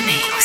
to me.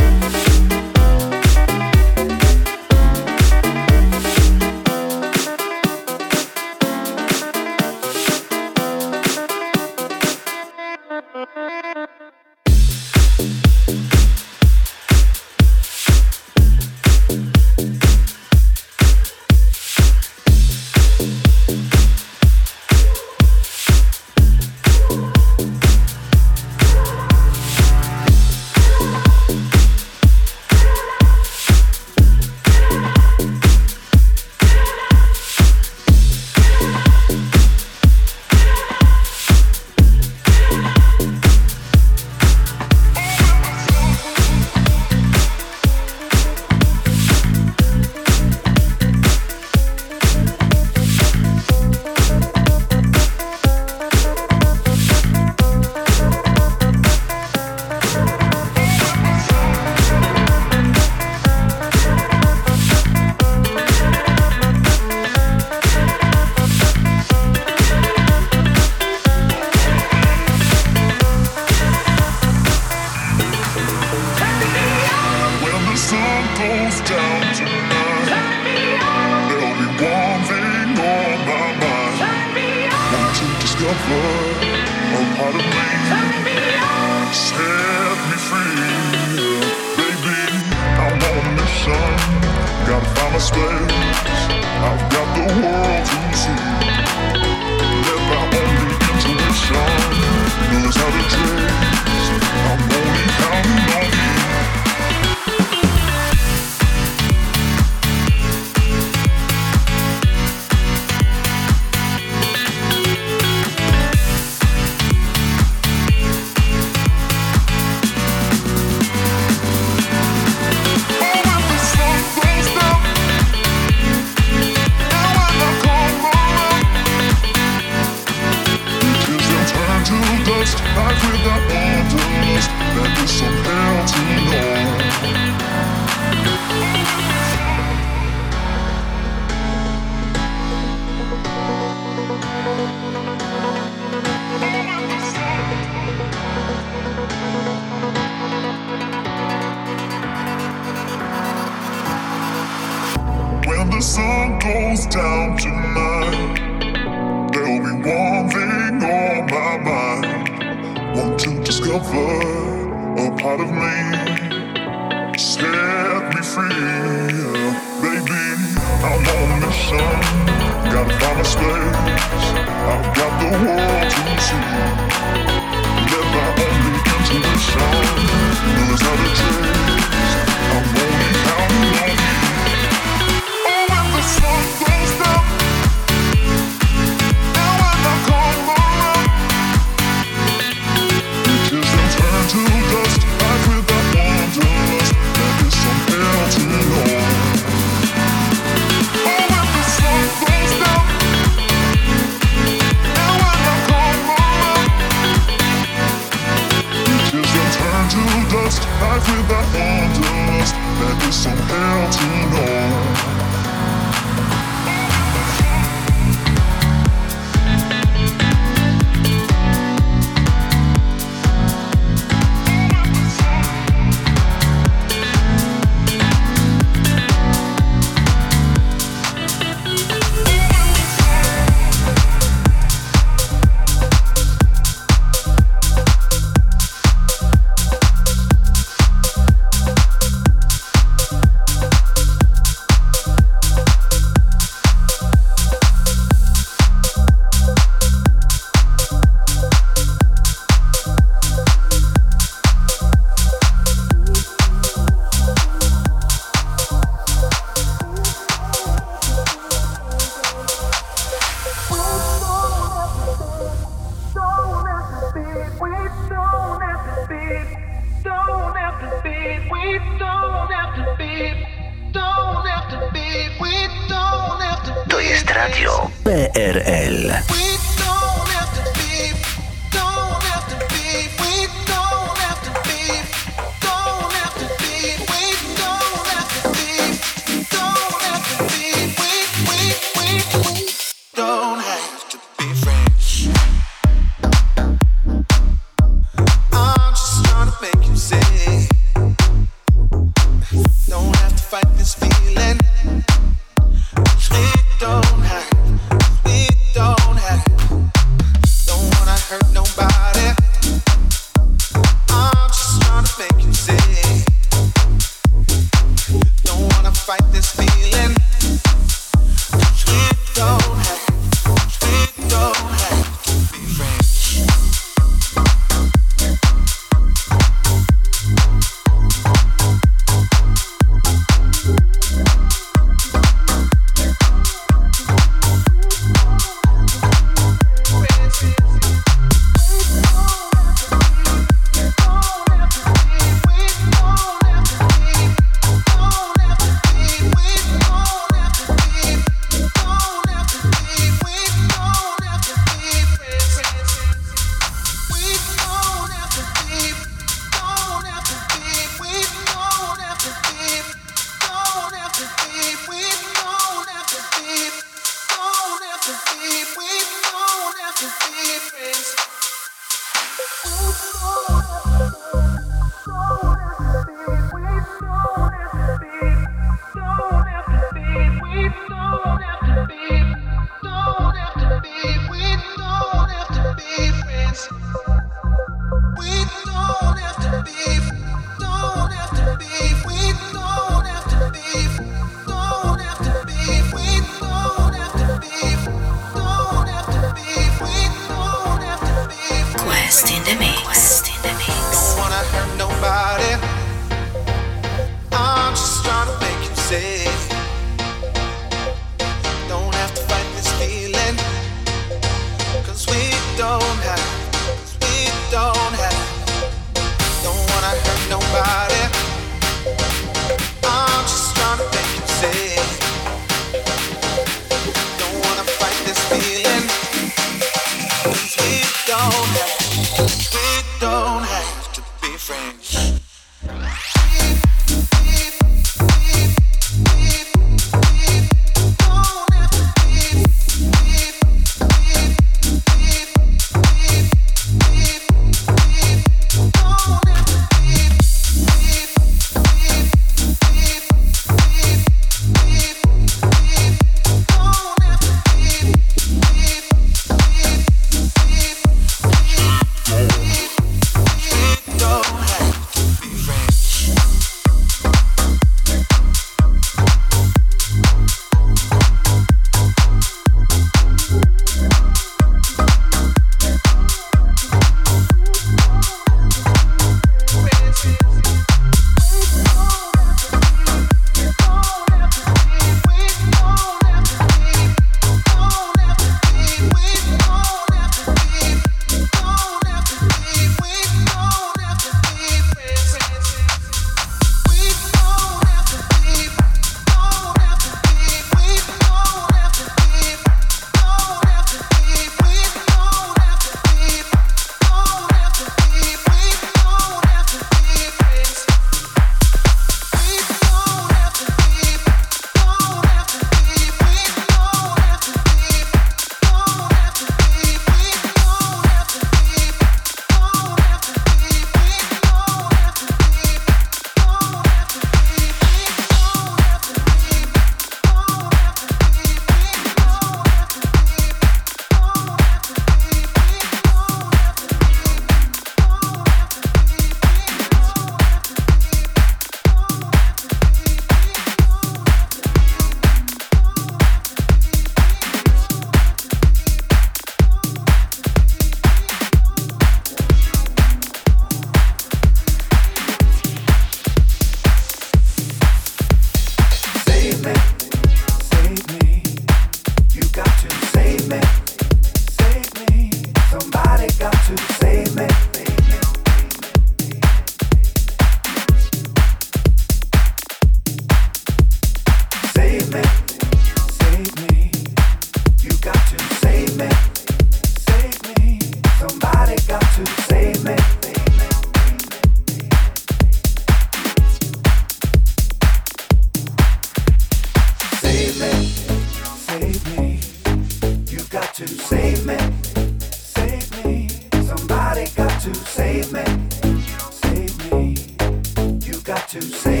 to say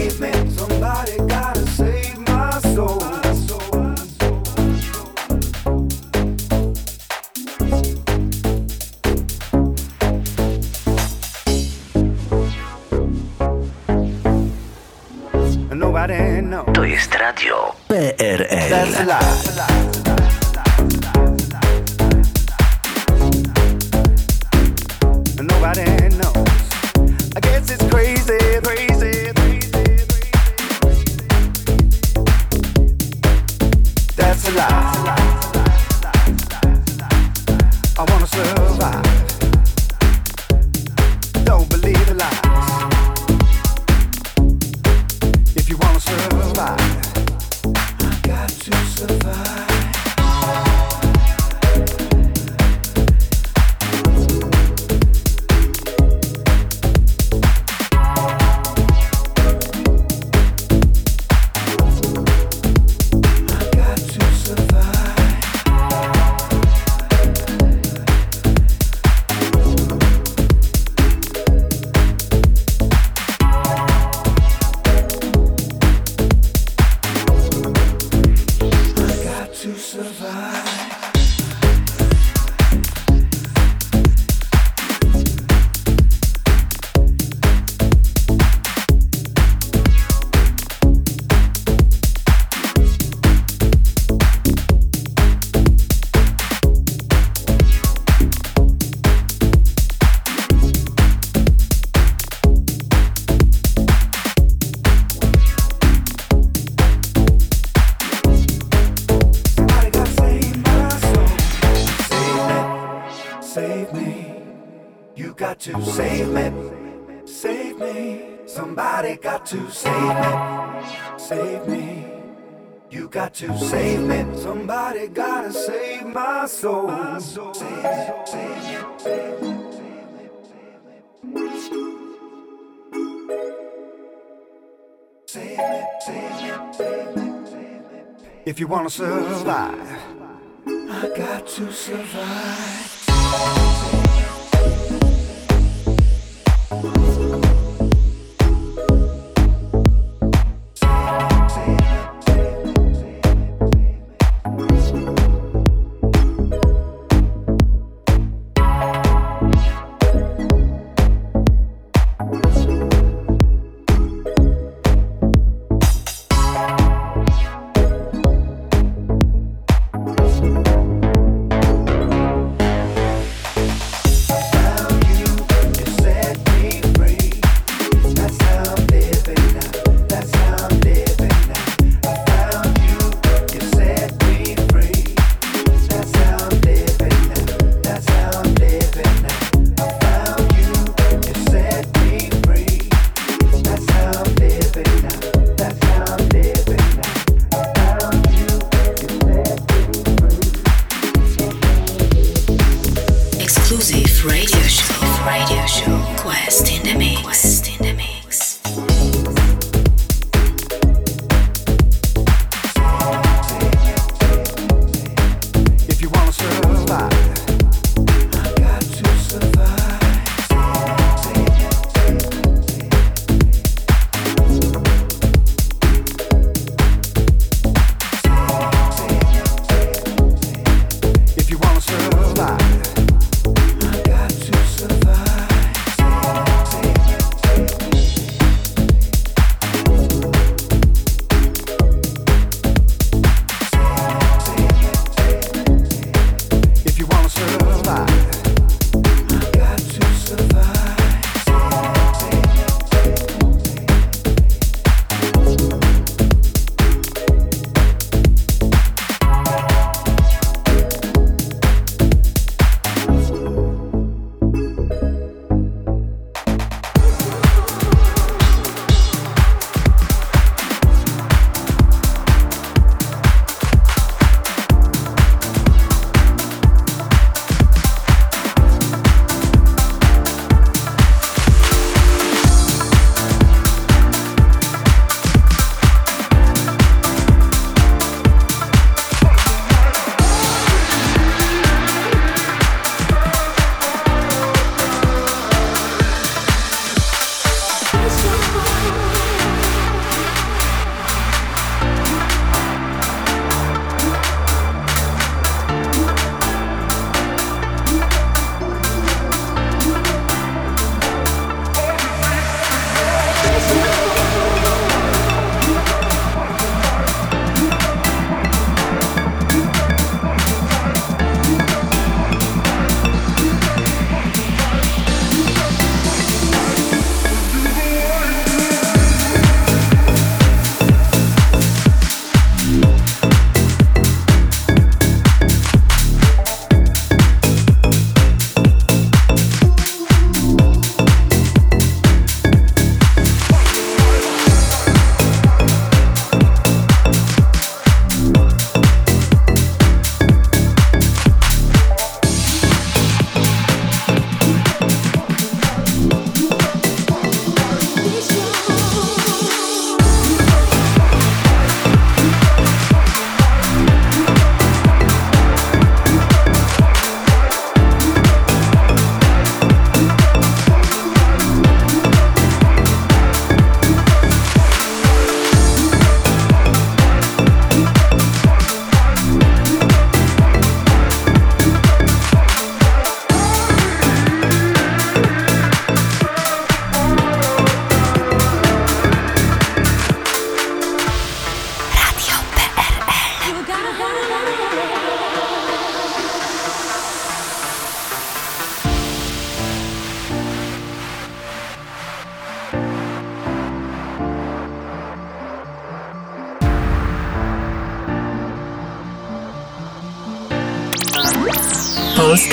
If you wanna survive, I got to survive.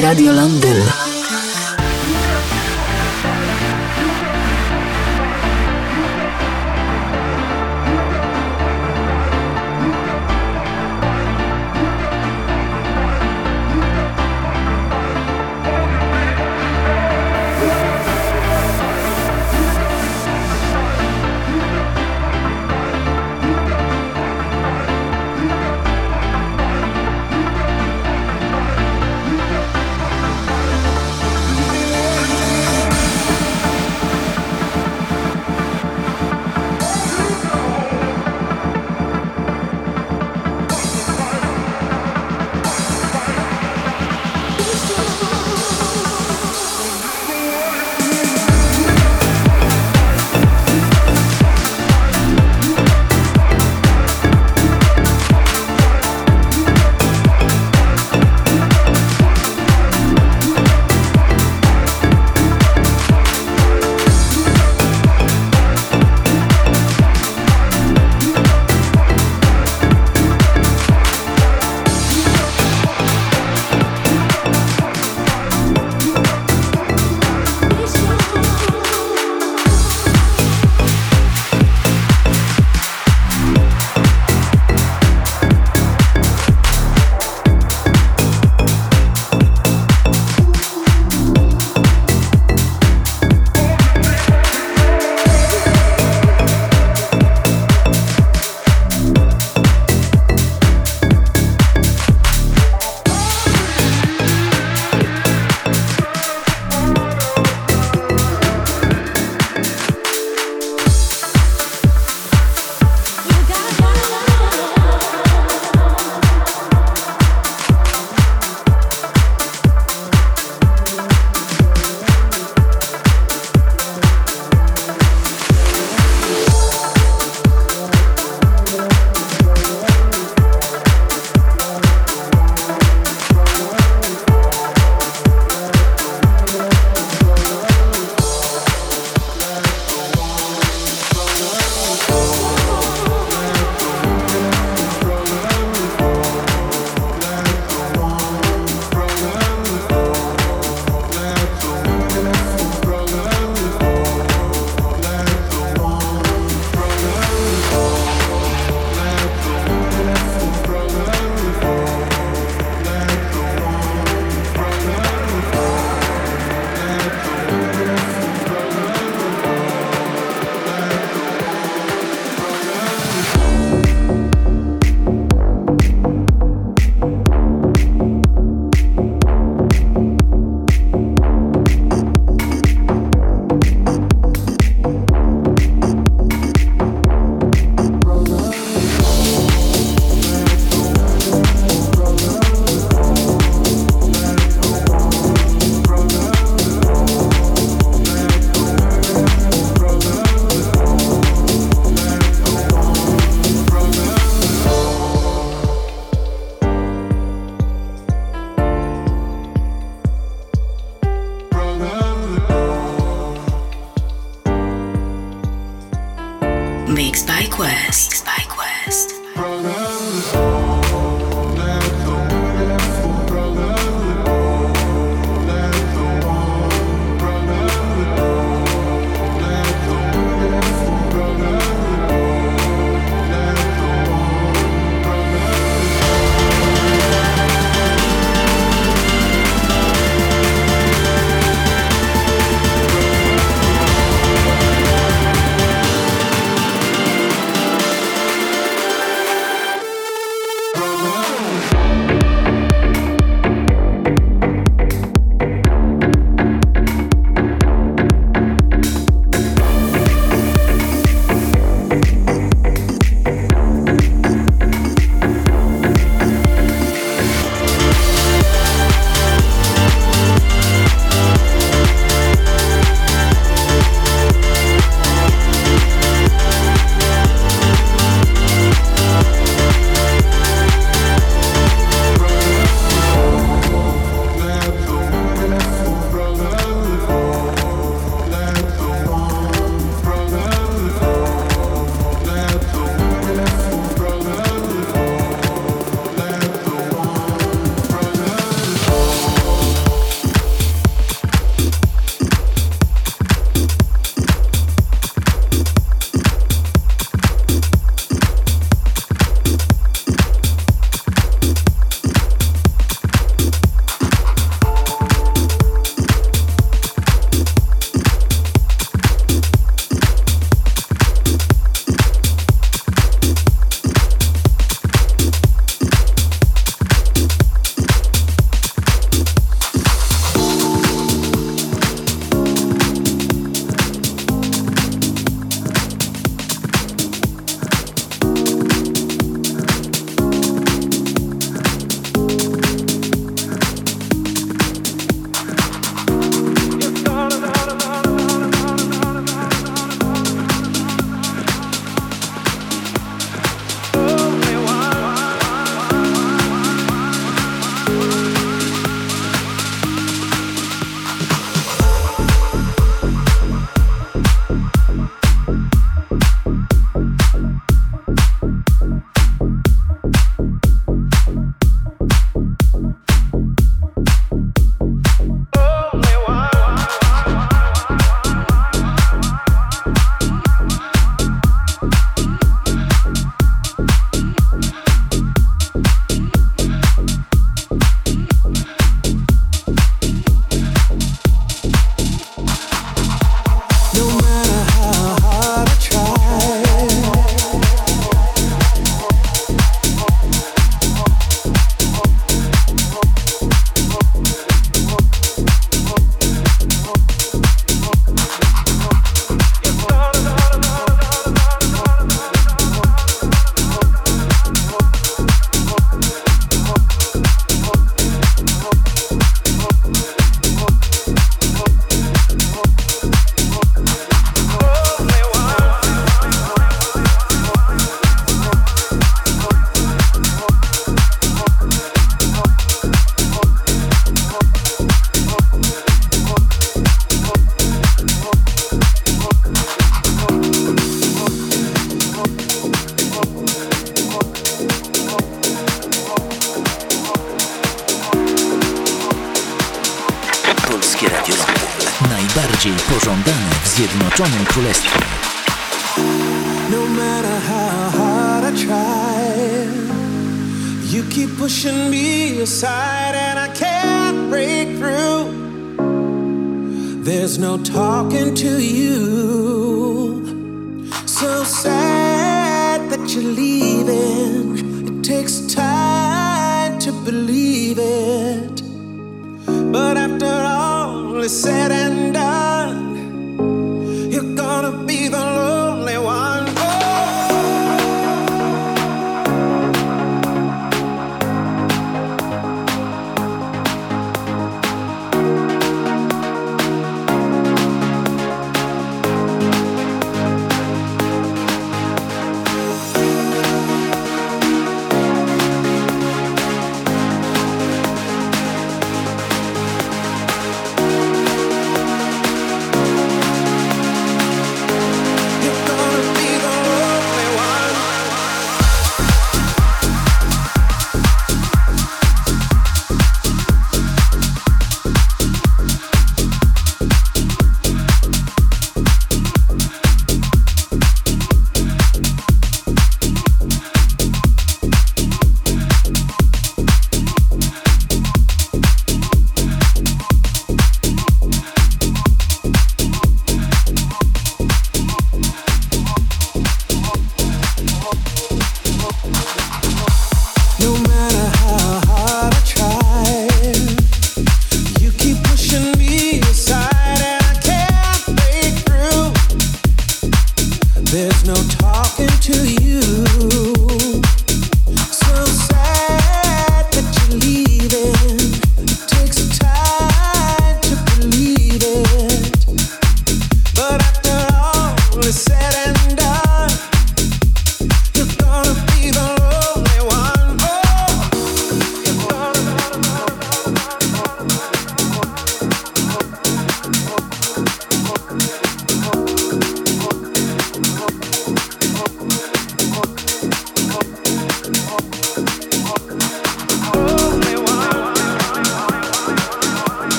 Radio Londyn.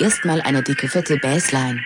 Erstmal eine dicke fette Bassline.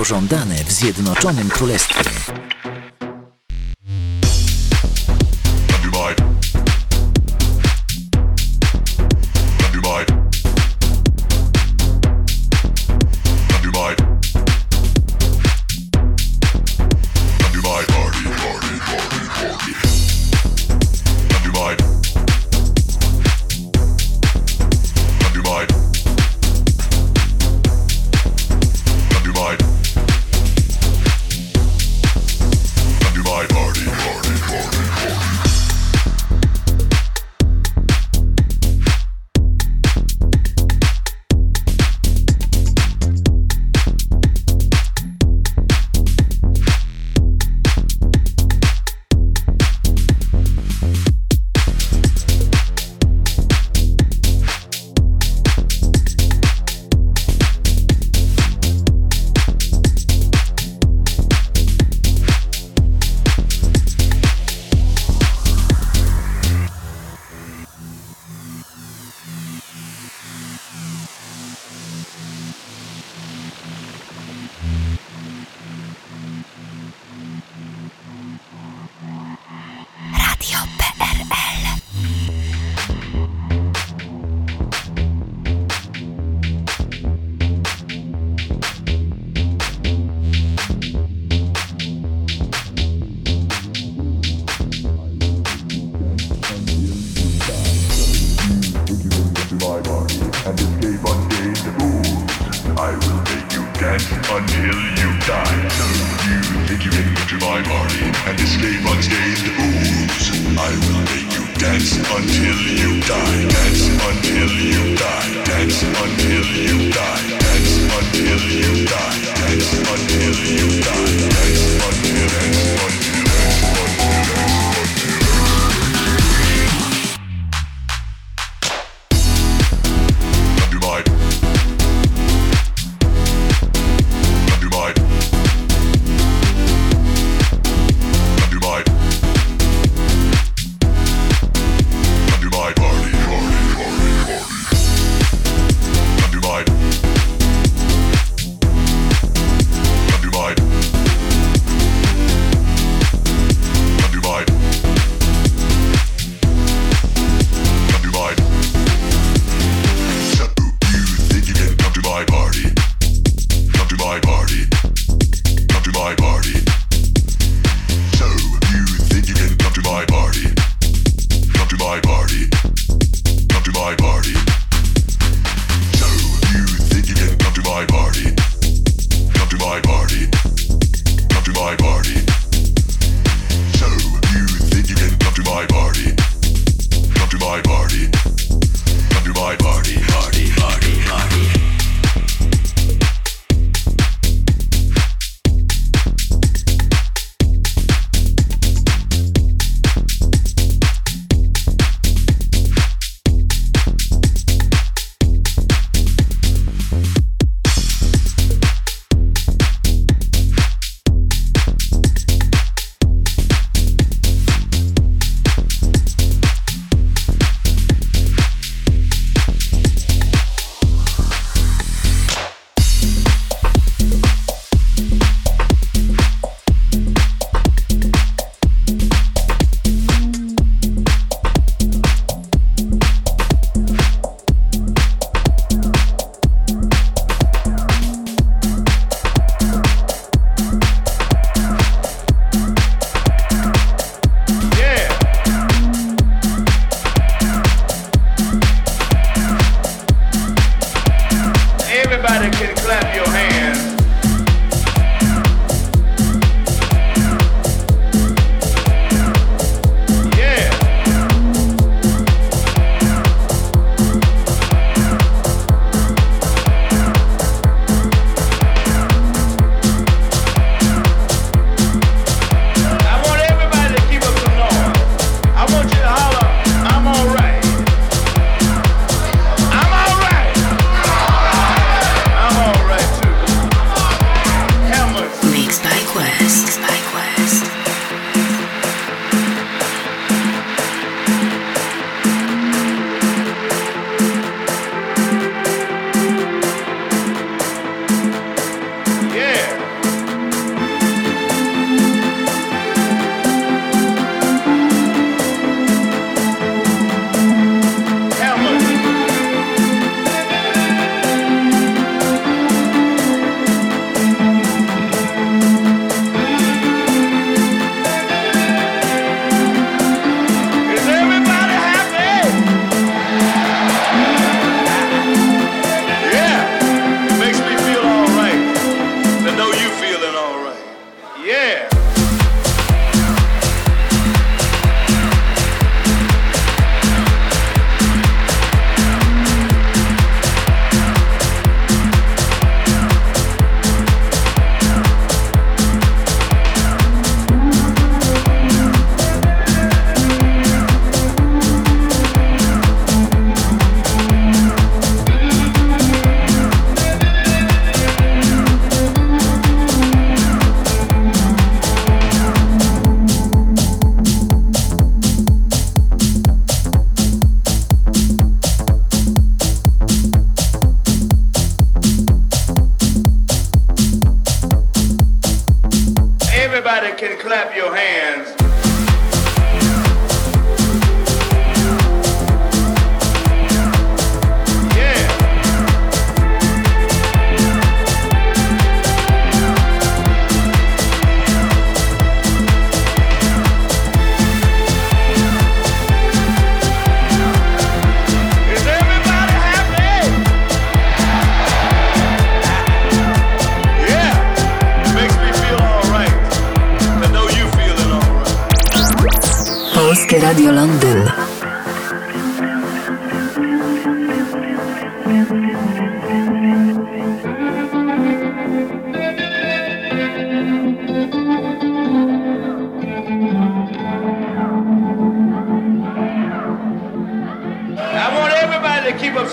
Pożądane w Zjednoczonym Królestwie.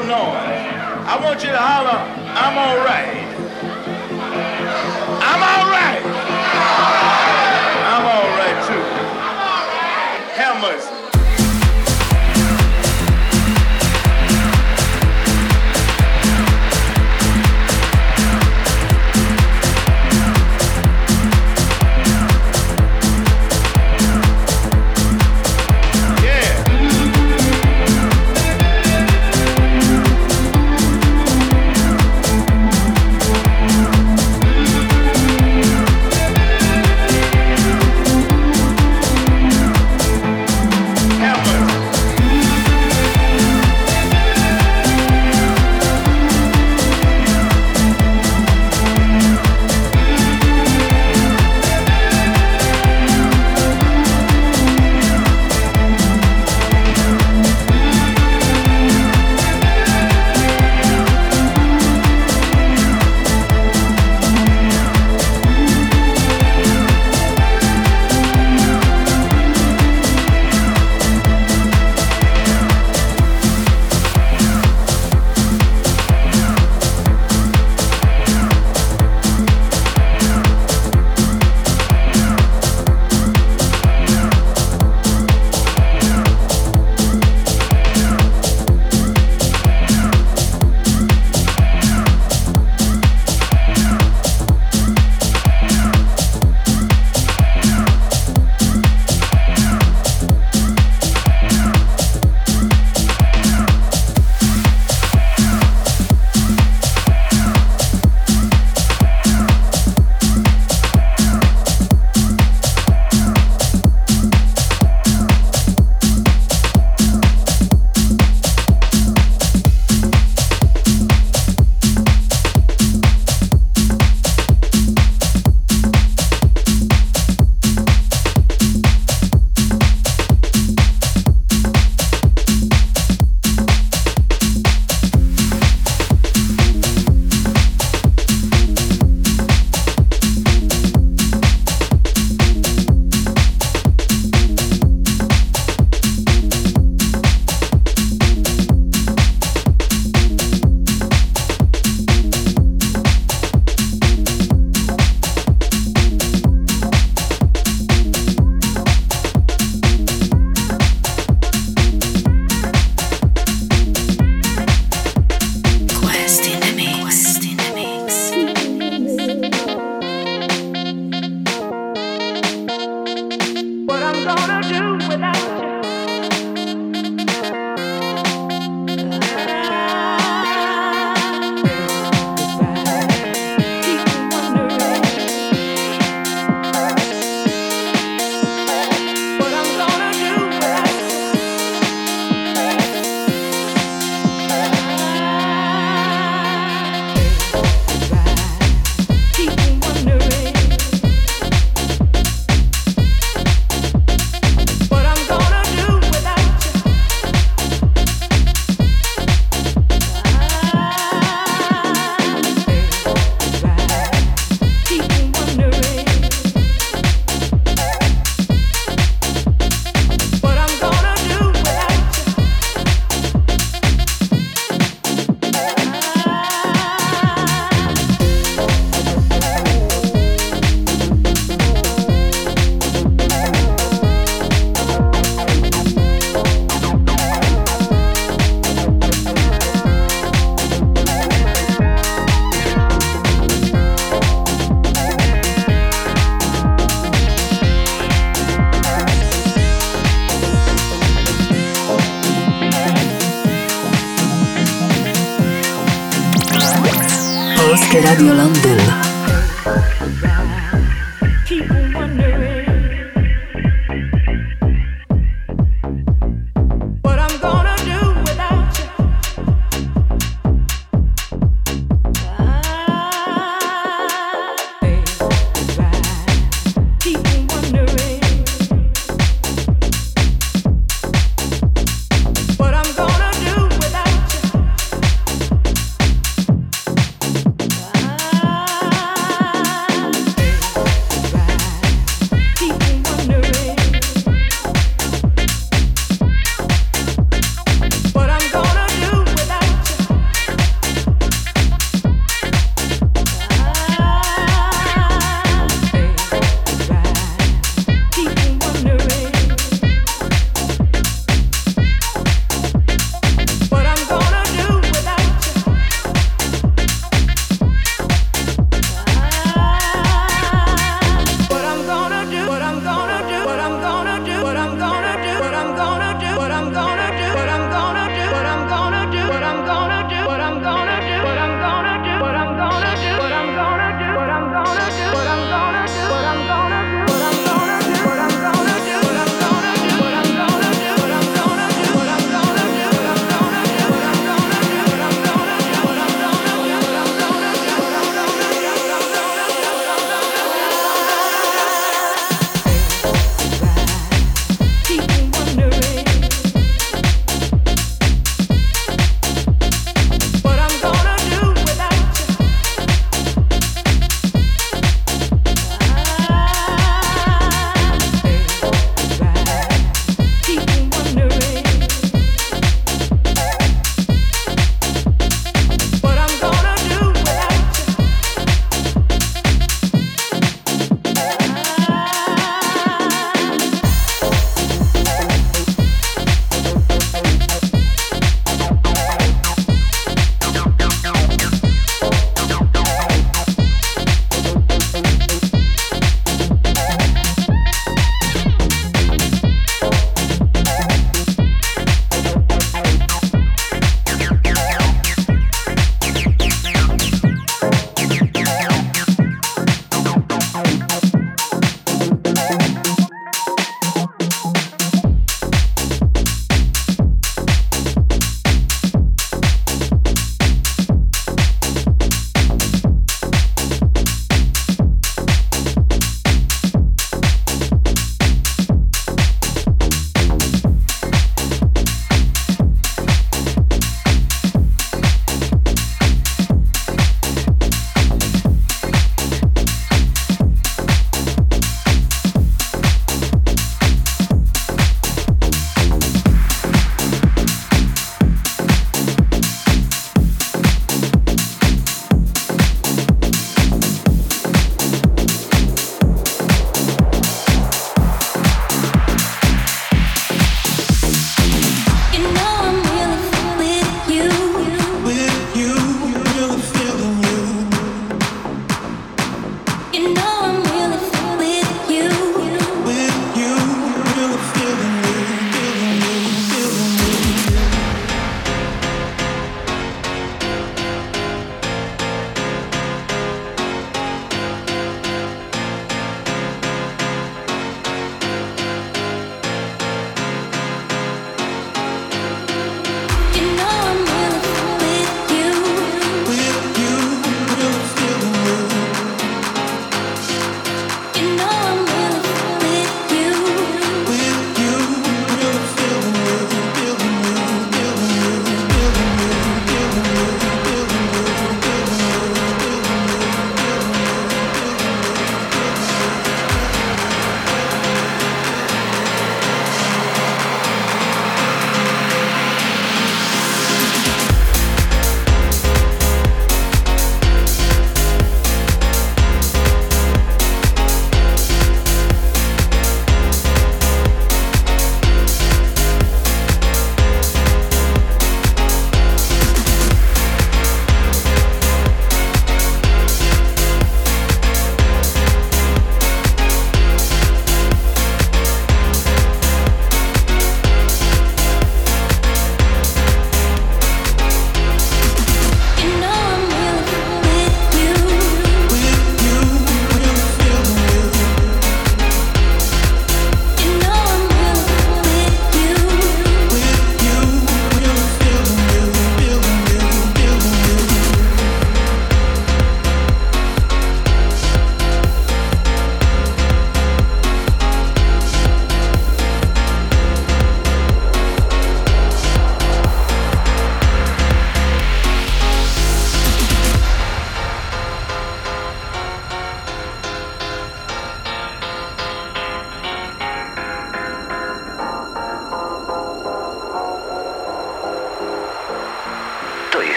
some noise. I want you to holler, I'm all right.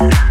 Yeah.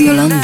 Polskie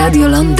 Radio Londra.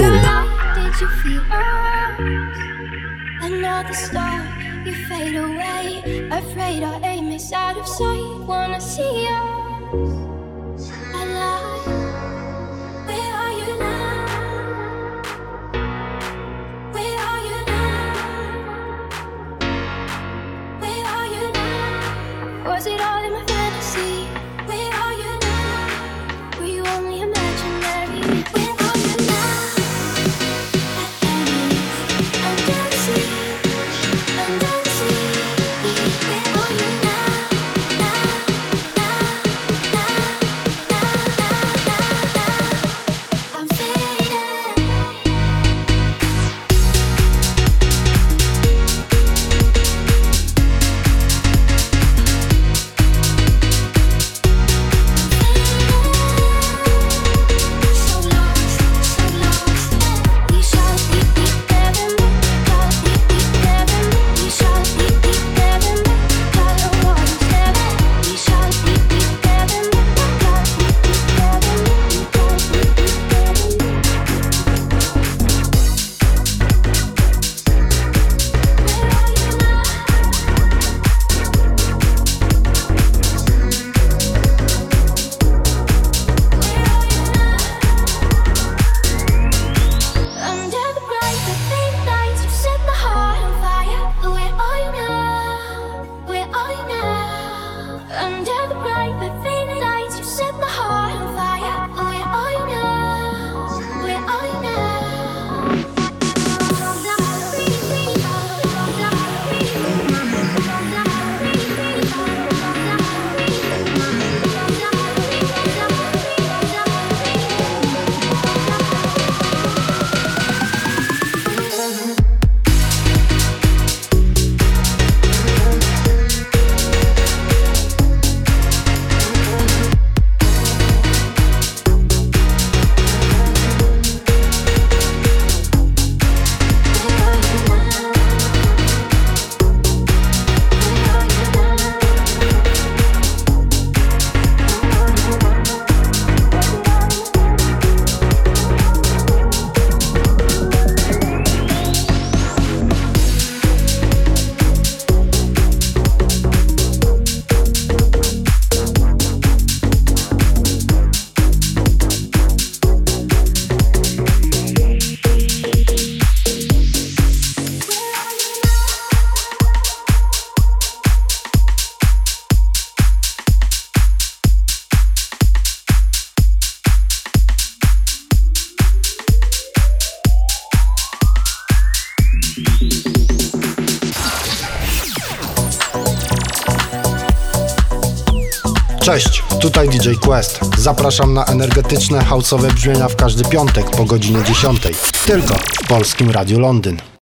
DJ Quest. Zapraszam na energetyczne, house'owe brzmienia w każdy piątek po godzinie 10. Tylko w Polskim Radiu Londyn.